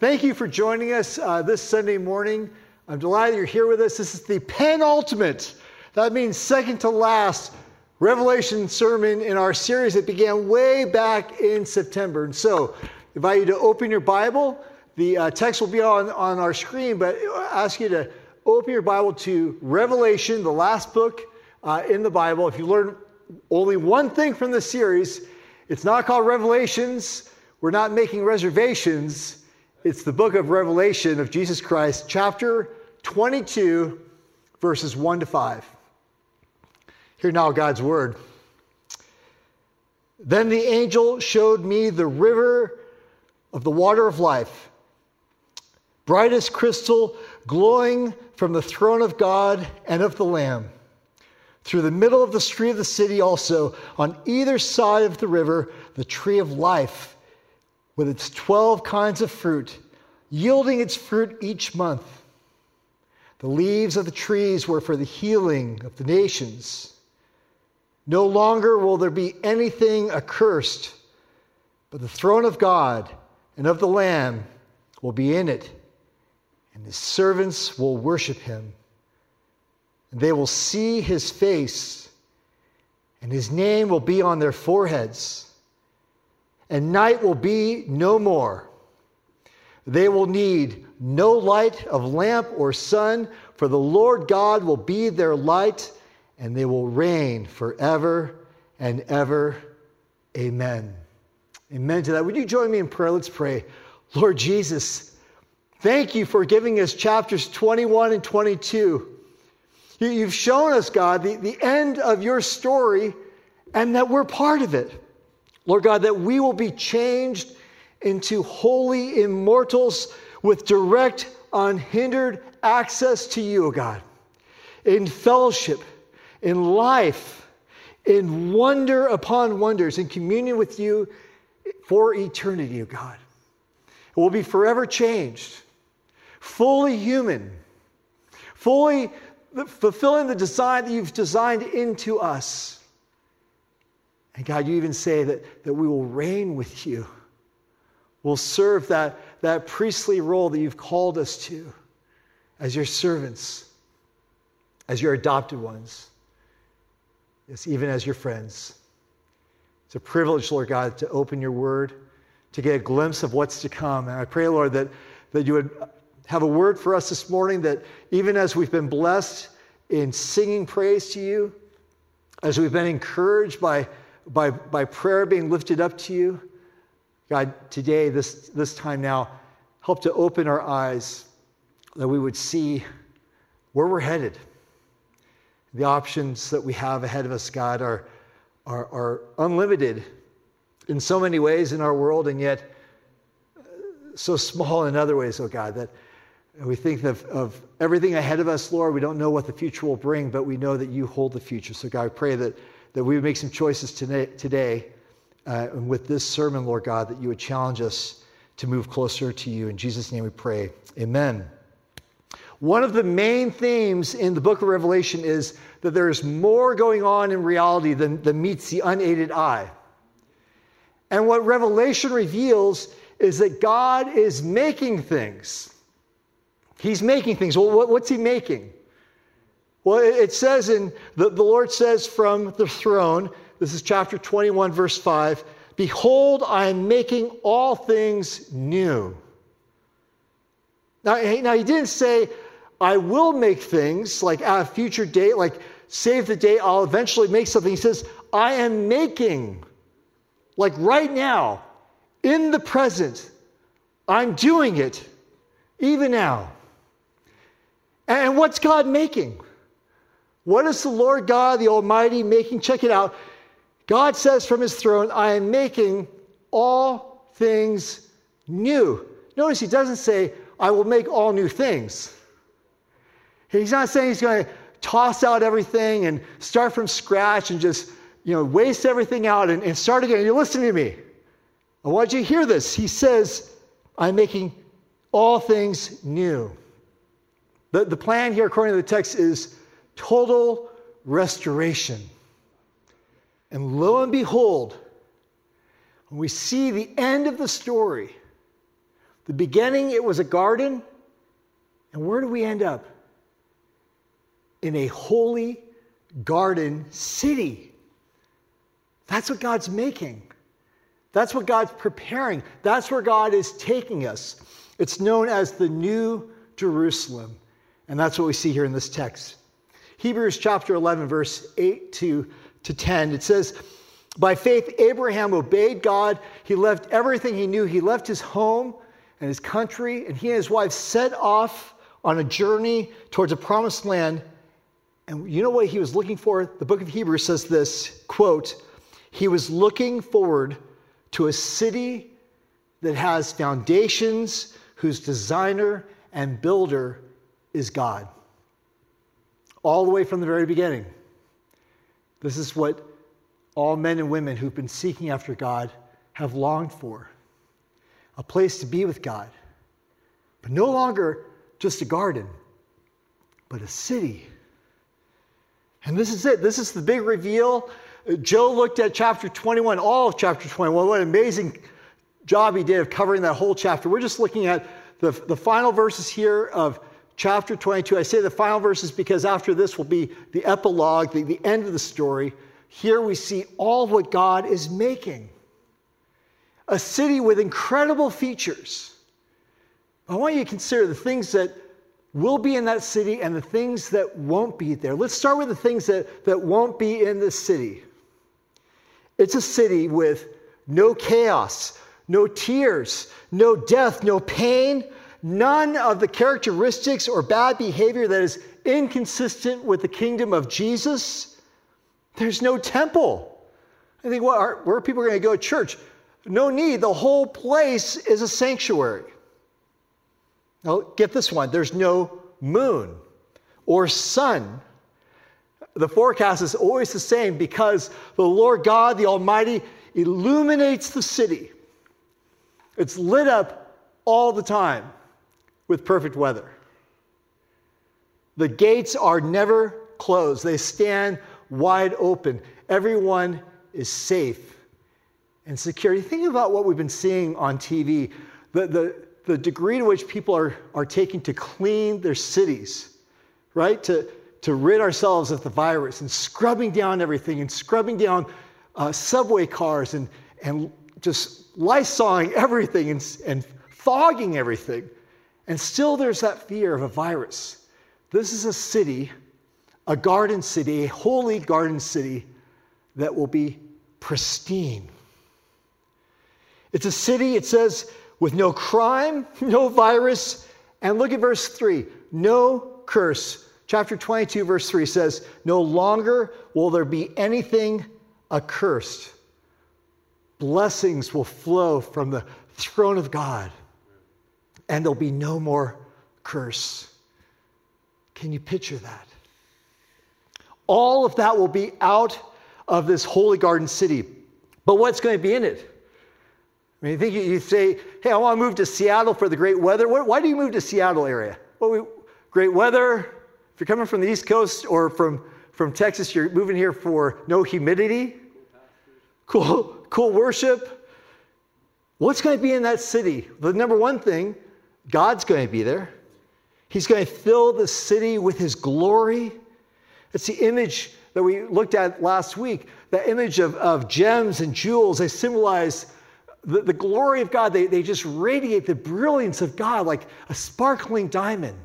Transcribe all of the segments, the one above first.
Thank you for joining us uh, this Sunday morning. I'm delighted you're here with us. This is the penultimate, that means second to last, Revelation sermon in our series that began way back in September. And so, I invite you to open your Bible. The uh, text will be on, on our screen, but I ask you to open your Bible to Revelation, the last book uh, in the Bible. If you learn only one thing from this series, it's not called Revelations. We're not making reservations it's the book of Revelation of Jesus Christ, chapter 22, verses 1 to 5. Hear now God's word. Then the angel showed me the river of the water of life, bright as crystal, glowing from the throne of God and of the Lamb. Through the middle of the street of the city, also, on either side of the river, the tree of life with its 12 kinds of fruit, yielding its fruit each month. The leaves of the trees were for the healing of the nations. No longer will there be anything accursed, but the throne of God and of the Lamb will be in it, and his servants will worship him. And they will see his face, and his name will be on their foreheads and night will be no more. They will need no light of lamp or sun, for the Lord God will be their light, and they will reign forever and ever. Amen. Amen to that. Would you join me in prayer? Let's pray. Lord Jesus, thank you for giving us chapters 21 and 22. You've shown us, God, the, the end of your story and that we're part of it. Lord God, that we will be changed into holy immortals with direct, unhindered access to you, God, in fellowship, in life, in wonder upon wonders, in communion with you for eternity, God. We'll be forever changed, fully human, fully fulfilling the design that you've designed into us and God, you even say that, that we will reign with you. We'll serve that, that priestly role that you've called us to as your servants, as your adopted ones, yes, even as your friends. It's a privilege, Lord God, to open your word, to get a glimpse of what's to come. And I pray, Lord, that, that you would have a word for us this morning that even as we've been blessed in singing praise to you, as we've been encouraged by by, by prayer being lifted up to you. God, today, this, this time now, help to open our eyes that we would see where we're headed. The options that we have ahead of us, God, are, are, are unlimited in so many ways in our world, and yet uh, so small in other ways, oh God, that we think of, of everything ahead of us, Lord. We don't know what the future will bring, but we know that you hold the future. So, God, I pray that that we would make some choices today, uh, and with this sermon, Lord God, that you would challenge us to move closer to you. In Jesus' name we pray. Amen. One of the main themes in the book of Revelation is that there is more going on in reality than, than meets the unaided eye. And what Revelation reveals is that God is making things. He's making things. Well, what, what's He making? Well, it says in, the, the Lord says from the throne, this is chapter 21, verse 5 Behold, I am making all things new. Now, now he didn't say, I will make things like at a future date, like save the date, I'll eventually make something. He says, I am making, like right now, in the present, I'm doing it, even now. And what's God making? What is the Lord God, the Almighty, making? Check it out. God says from his throne, I am making all things new. Notice he doesn't say, I will make all new things. He's not saying he's going to toss out everything and start from scratch and just, you know, waste everything out and, and start again. You listen to me. I want you to hear this. He says, I'm making all things new. The, the plan here, according to the text, is total restoration. And lo and behold, when we see the end of the story, The beginning, it was a garden. And where do we end up? In a holy garden city. That's what God's making. That's what God's preparing. That's where God is taking us. It's known as the New Jerusalem. And that's what we see here in this text. Hebrews chapter 11, verse 8 to, to 10, it says, By faith, Abraham obeyed God. He left everything he knew. He left his home and his country, and he and his wife set off on a journey towards a promised land. And you know what he was looking for? The book of Hebrews says this quote, he was looking forward to a city that has foundations, whose designer and builder is God. All the way from the very beginning. This is what all men and women who've been seeking after God have longed for a place to be with God, but no longer just a garden, but a city. And this is it. This is the big reveal. Joe looked at chapter 21, all of chapter 21. What an amazing job he did of covering that whole chapter. We're just looking at the, the final verses here of chapter 22. I say the final verses because after this will be the epilogue, the, the end of the story. Here we see all what God is making a city with incredible features. I want you to consider the things that will be in that city and the things that won't be there. Let's start with the things that, that won't be in the city. It's a city with no chaos, no tears, no death, no pain, none of the characteristics or bad behavior that is inconsistent with the kingdom of Jesus. There's no temple. I think, what are, where are people going to go to church? No need. The whole place is a sanctuary. Now, get this one there's no moon or sun. The forecast is always the same because the Lord God, the Almighty, illuminates the city. It's lit up all the time with perfect weather. The gates are never closed, they stand wide open. Everyone is safe and secure. Think about what we've been seeing on TV, the, the, the degree to which people are, are taking to clean their cities, right? To, to rid ourselves of the virus and scrubbing down everything and scrubbing down uh, subway cars and, and just lysoling everything and, and fogging everything. And still there's that fear of a virus. This is a city, a garden city, a holy garden city that will be pristine. It's a city, it says, with no crime, no virus, and look at verse 3 no curse. Chapter 22, verse 3 says, No longer will there be anything accursed. Blessings will flow from the throne of God, and there'll be no more curse. Can you picture that? All of that will be out of this holy garden city. But what's going to be in it? I mean, you think you say, hey, I want to move to Seattle for the great weather. Why do you move to Seattle area? Well, we, great weather. If you're coming from the East Coast or from, from Texas, you're moving here for no humidity, cool, cool worship. What's going to be in that city? The number one thing, God's going to be there. He's going to fill the city with his glory. It's the image that we looked at last week. The image of, of gems and jewels, they symbolize the, the glory of God. They, they just radiate the brilliance of God like a sparkling diamond.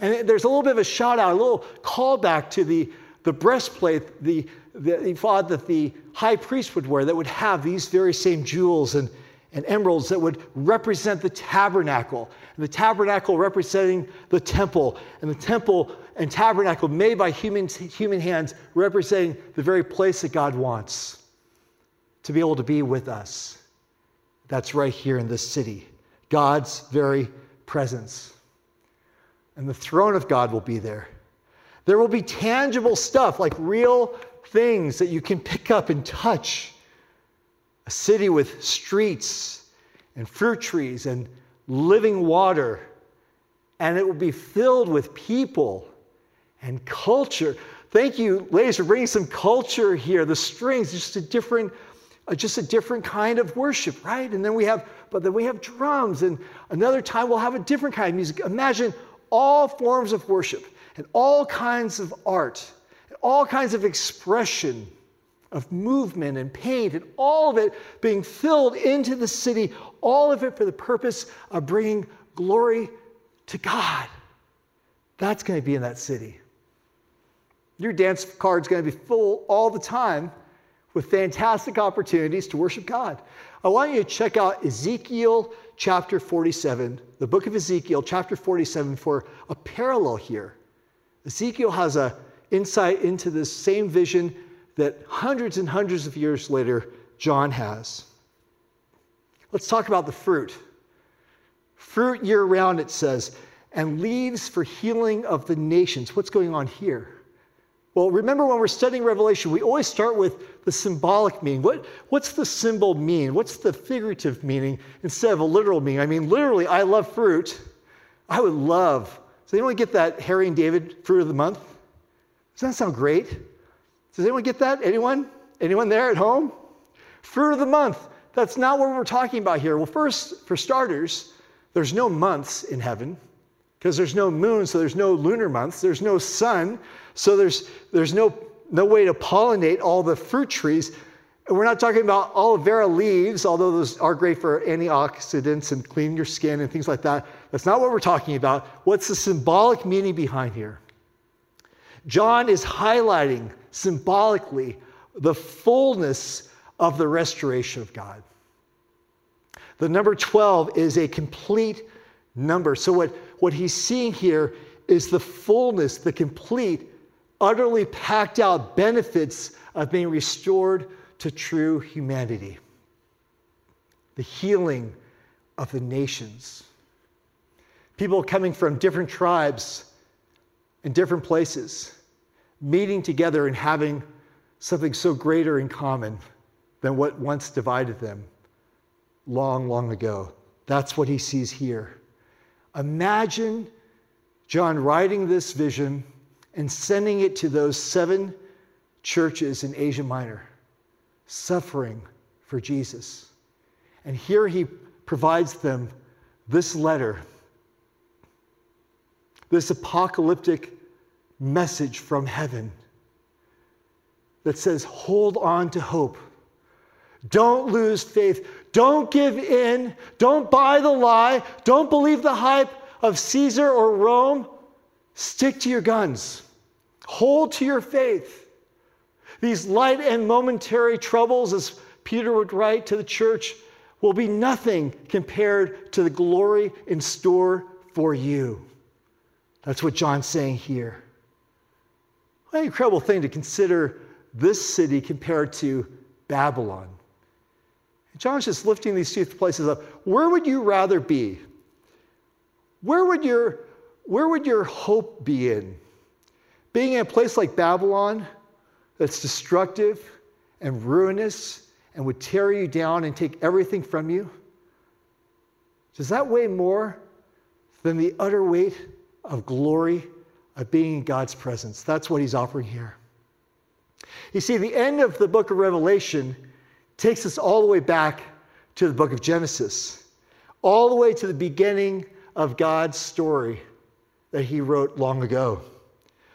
And there's a little bit of a shout out, a little callback to the, the breastplate, the, the ephod that the high priest would wear that would have these very same jewels and, and emeralds that would represent the tabernacle. And the tabernacle representing the temple, and the temple and tabernacle made by human, human hands representing the very place that God wants to be able to be with us. That's right here in this city. God's very presence. And the throne of God will be there. There will be tangible stuff like real things that you can pick up and touch. A city with streets and fruit trees and living water. And it will be filled with people and culture. Thank you, ladies, for bringing some culture here. The strings, just a different uh, just a different kind of worship, right? And then we have, but then we have drums, and another time we'll have a different kind of music. Imagine all forms of worship and all kinds of art, and all kinds of expression of movement and paint, and all of it being filled into the city, all of it for the purpose of bringing glory to God. That's going to be in that city. Your dance card's going to be full all the time with fantastic opportunities to worship God. I want you to check out Ezekiel chapter 47, the book of Ezekiel, chapter 47, for a parallel here. Ezekiel has an insight into this same vision that hundreds and hundreds of years later, John has. Let's talk about the fruit. Fruit year round, it says, and leaves for healing of the nations. What's going on here? Well, remember when we're studying Revelation, we always start with the symbolic meaning. What, what's the symbol mean? What's the figurative meaning instead of a literal meaning? I mean, literally, I love fruit. I would love. Does anyone get that Harry and David fruit of the month? Does that sound great? Does anyone get that? Anyone? Anyone there at home? Fruit of the month. That's not what we're talking about here. Well, first, for starters, there's no months in heaven because there's no moon, so there's no lunar months. There's no sun, so there's, there's no, no way to pollinate all the fruit trees. And we're not talking about aloe vera leaves, although those are great for antioxidants and cleaning your skin and things like that. That's not what we're talking about. What's the symbolic meaning behind here? John is highlighting symbolically the fullness of the restoration of God. The number 12 is a complete number. So, what, what he's seeing here is the fullness, the complete utterly packed out benefits of being restored to true humanity. The healing of the nations. People coming from different tribes and different places, meeting together and having something so greater in common than what once divided them long, long ago. That's what he sees here. Imagine John writing this vision and sending it to those seven churches in Asia Minor, suffering for Jesus. And here he provides them this letter, this apocalyptic message from heaven that says, Hold on to hope. Don't lose faith. Don't give in. Don't buy the lie. Don't believe the hype of Caesar or Rome. Stick to your guns. Hold to your faith. These light and momentary troubles, as Peter would write to the church, will be nothing compared to the glory in store for you. That's what John's saying here. What an incredible thing to consider this city compared to Babylon. John's just lifting these two places up. Where would you rather be? Where would your, where would your hope be in? Being in a place like Babylon that's destructive and ruinous and would tear you down and take everything from you? Does that weigh more than the utter weight of glory of being in God's presence? That's what he's offering here. You see, the end of the book of Revelation takes us all the way back to the book of Genesis, all the way to the beginning of God's story that he wrote long ago.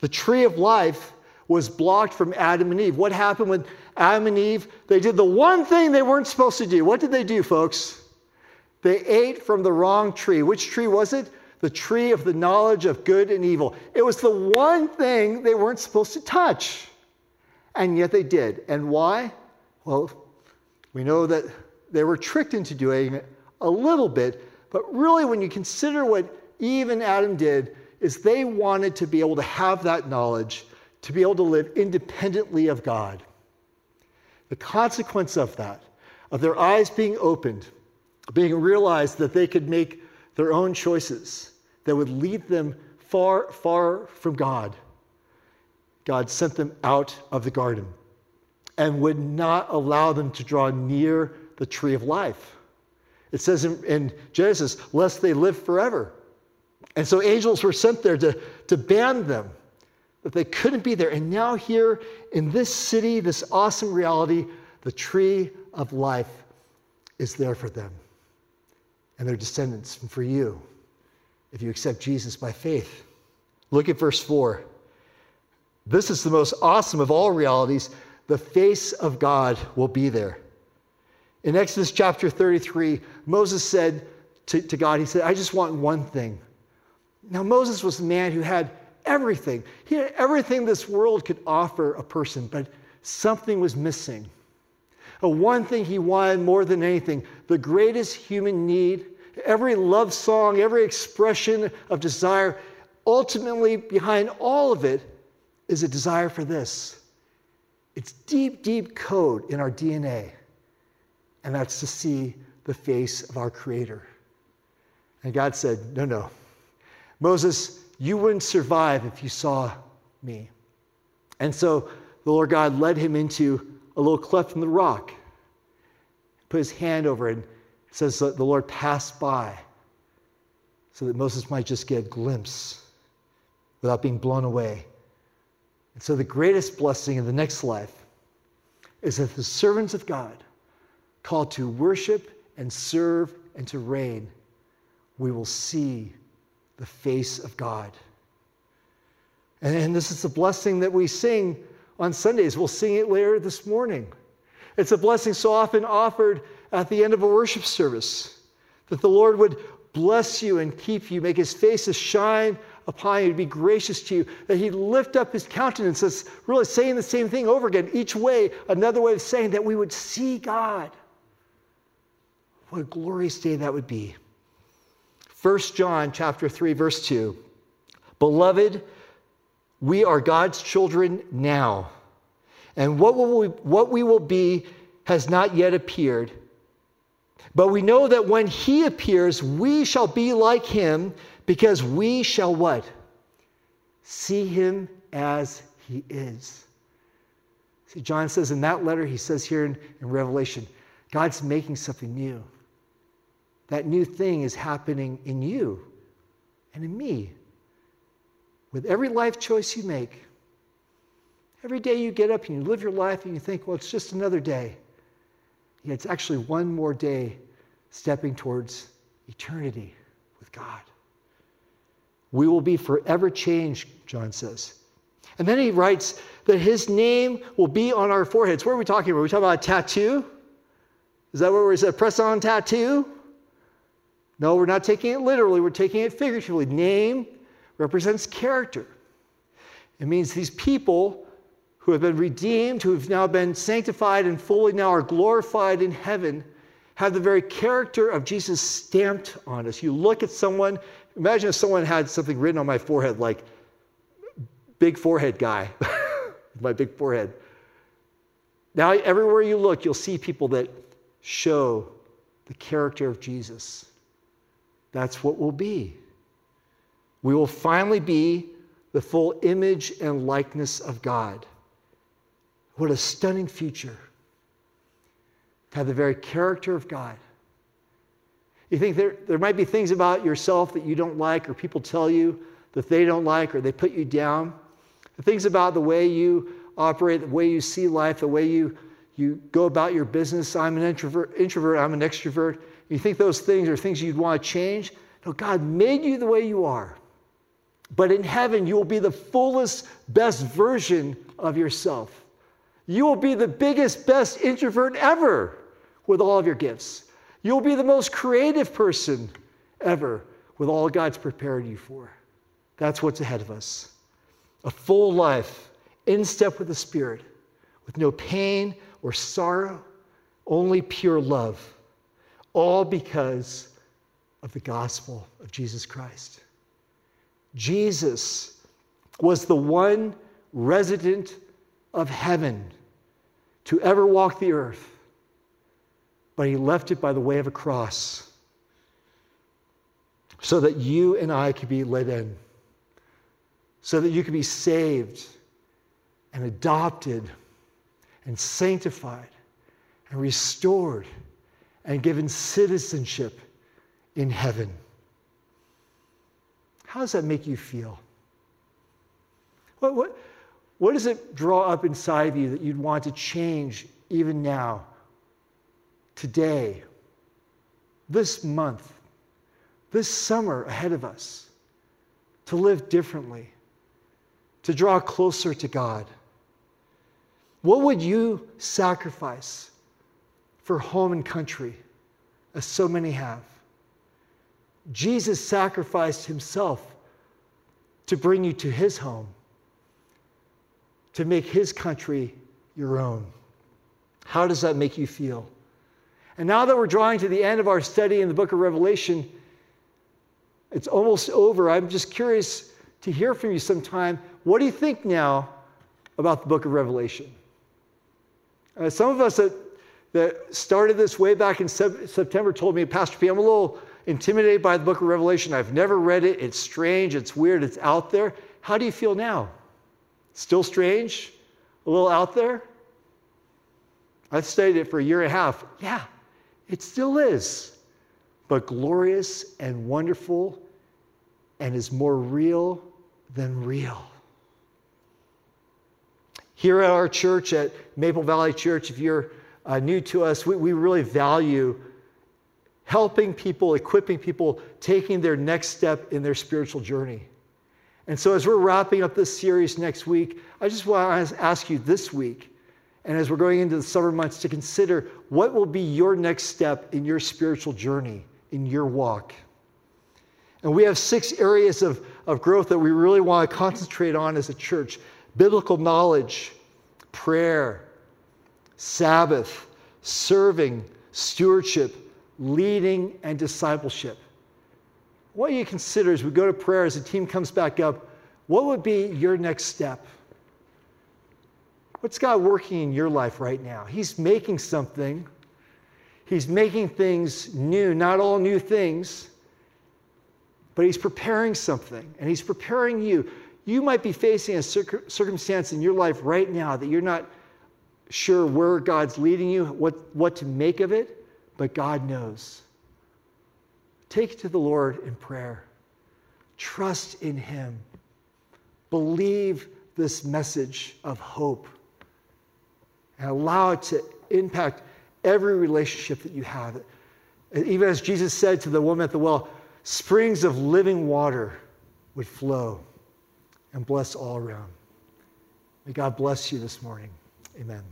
The tree of life was blocked from Adam and Eve. What happened with Adam and Eve? They did the one thing they weren't supposed to do. What did they do, folks? They ate from the wrong tree. Which tree was it? The tree of the knowledge of good and evil. It was the one thing they weren't supposed to touch. And yet they did. And why? Well, we know that they were tricked into doing it a little bit, but really, when you consider what Eve and Adam did, is they wanted to be able to have that knowledge, to be able to live independently of God. The consequence of that, of their eyes being opened, being realized that they could make their own choices that would lead them far, far from God, God sent them out of the garden and would not allow them to draw near the tree of life. It says in, in Genesis, lest they live forever. And so angels were sent there to, to ban them, that they couldn't be there. And now, here in this city, this awesome reality, the tree of life is there for them and their descendants and for you if you accept Jesus by faith. Look at verse 4. This is the most awesome of all realities. The face of God will be there. In Exodus chapter 33, Moses said to, to God, He said, I just want one thing. Now, Moses was a man who had everything. He had everything this world could offer a person, but something was missing. The one thing he wanted more than anything, the greatest human need, every love song, every expression of desire, ultimately behind all of it is a desire for this. It's deep, deep code in our DNA, and that's to see the face of our Creator. And God said, No, no. Moses, you wouldn't survive if you saw me. And so the Lord God led him into a little cleft in the rock, put his hand over it, and says that the Lord passed by so that Moses might just get a glimpse without being blown away. And so the greatest blessing in the next life is that the servants of God, called to worship and serve and to reign, we will see the face of God. And, and this is the blessing that we sing on Sundays. We'll sing it later this morning. It's a blessing so often offered at the end of a worship service that the Lord would bless you and keep you, make his face to shine upon you, to be gracious to you, that he'd lift up his countenance. It's really saying the same thing over again, each way, another way of saying that we would see God. What a glorious day that would be. 1 John chapter 3, verse 2. Beloved, we are God's children now. And what, will we, what we will be has not yet appeared. But we know that when he appears, we shall be like him because we shall what? See him as he is. See, John says in that letter, he says here in, in Revelation, God's making something new. That new thing is happening in you and in me. With every life choice you make, every day you get up and you live your life and you think, well, it's just another day. Yeah, it's actually one more day stepping towards eternity with God. We will be forever changed, John says. And then he writes that his name will be on our foreheads. What are we talking about? Are we talking about a tattoo? Is that what we're? Press on tattoo? No, we're not taking it literally, we're taking it figuratively. Name represents character. It means these people who have been redeemed, who have now been sanctified and fully now are glorified in heaven, have the very character of Jesus stamped on us. You look at someone, imagine if someone had something written on my forehead like, big forehead guy, my big forehead. Now, everywhere you look, you'll see people that show the character of Jesus. That's what we'll be. We will finally be the full image and likeness of God. What a stunning future. To have the very character of God. You think there, there might be things about yourself that you don't like, or people tell you that they don't like, or they put you down. The things about the way you operate, the way you see life, the way you, you go about your business. I'm an introvert, introvert, I'm an extrovert. You think those things are things you'd want to change? No, God made you the way you are. But in heaven, you will be the fullest, best version of yourself. You will be the biggest, best introvert ever with all of your gifts. You'll be the most creative person ever with all God's prepared you for. That's what's ahead of us. A full life in step with the Spirit, with no pain or sorrow, only pure love, all because of the gospel of Jesus Christ. Jesus was the one resident of heaven to ever walk the earth, but he left it by the way of a cross so that you and I could be let in, so that you could be saved and adopted and sanctified and restored and given citizenship in heaven. How does that make you feel? What, what, what does it draw up inside of you that you'd want to change even now today, this month, this summer ahead of us to live differently, to draw closer to God? What would you sacrifice for home and country, as so many have? Jesus sacrificed himself to bring you to his home, to make his country your own. How does that make you feel? And now that we're drawing to the end of our study in the book of Revelation, it's almost over. I'm just curious to hear from you sometime. What do you think now about the book of Revelation? Uh, some of us that, that started this way back in September told me, Pastor P, I'm a little intimidated by the book of Revelation. I've never read it. It's strange, it's weird, it's out there. How do you feel now? Still strange? A little out there? I've studied it for a year and a half. Yeah, it still is, but glorious and wonderful and is more real than real. Here at our church, at Maple Valley Church, if you're uh, new to us, we, we really value helping people, equipping people, taking their next step in their spiritual journey. And so, as we're wrapping up this series next week, I just want to ask you this week, and as we're going into the summer months, to consider what will be your next step in your spiritual journey, in your walk. And we have six areas of, of growth that we really want to concentrate on as a church biblical knowledge, prayer, Sabbath, serving, stewardship, leading, and discipleship. What you consider as we go to prayer, as the team comes back up, what would be your next step? What's God working in your life right now? He's making something. He's making things new, not all new things, but He's preparing something, and He's preparing you. You might be facing a circumstance in your life right now that you're not sure where God's leading you, what, what to make of it but God knows. Take it to the Lord in prayer. Trust in Him. Believe this message of hope and allow it to impact every relationship that you have. Even as Jesus said to the woman at the well, springs of living water would flow and bless all around. May God bless you this morning. Amen.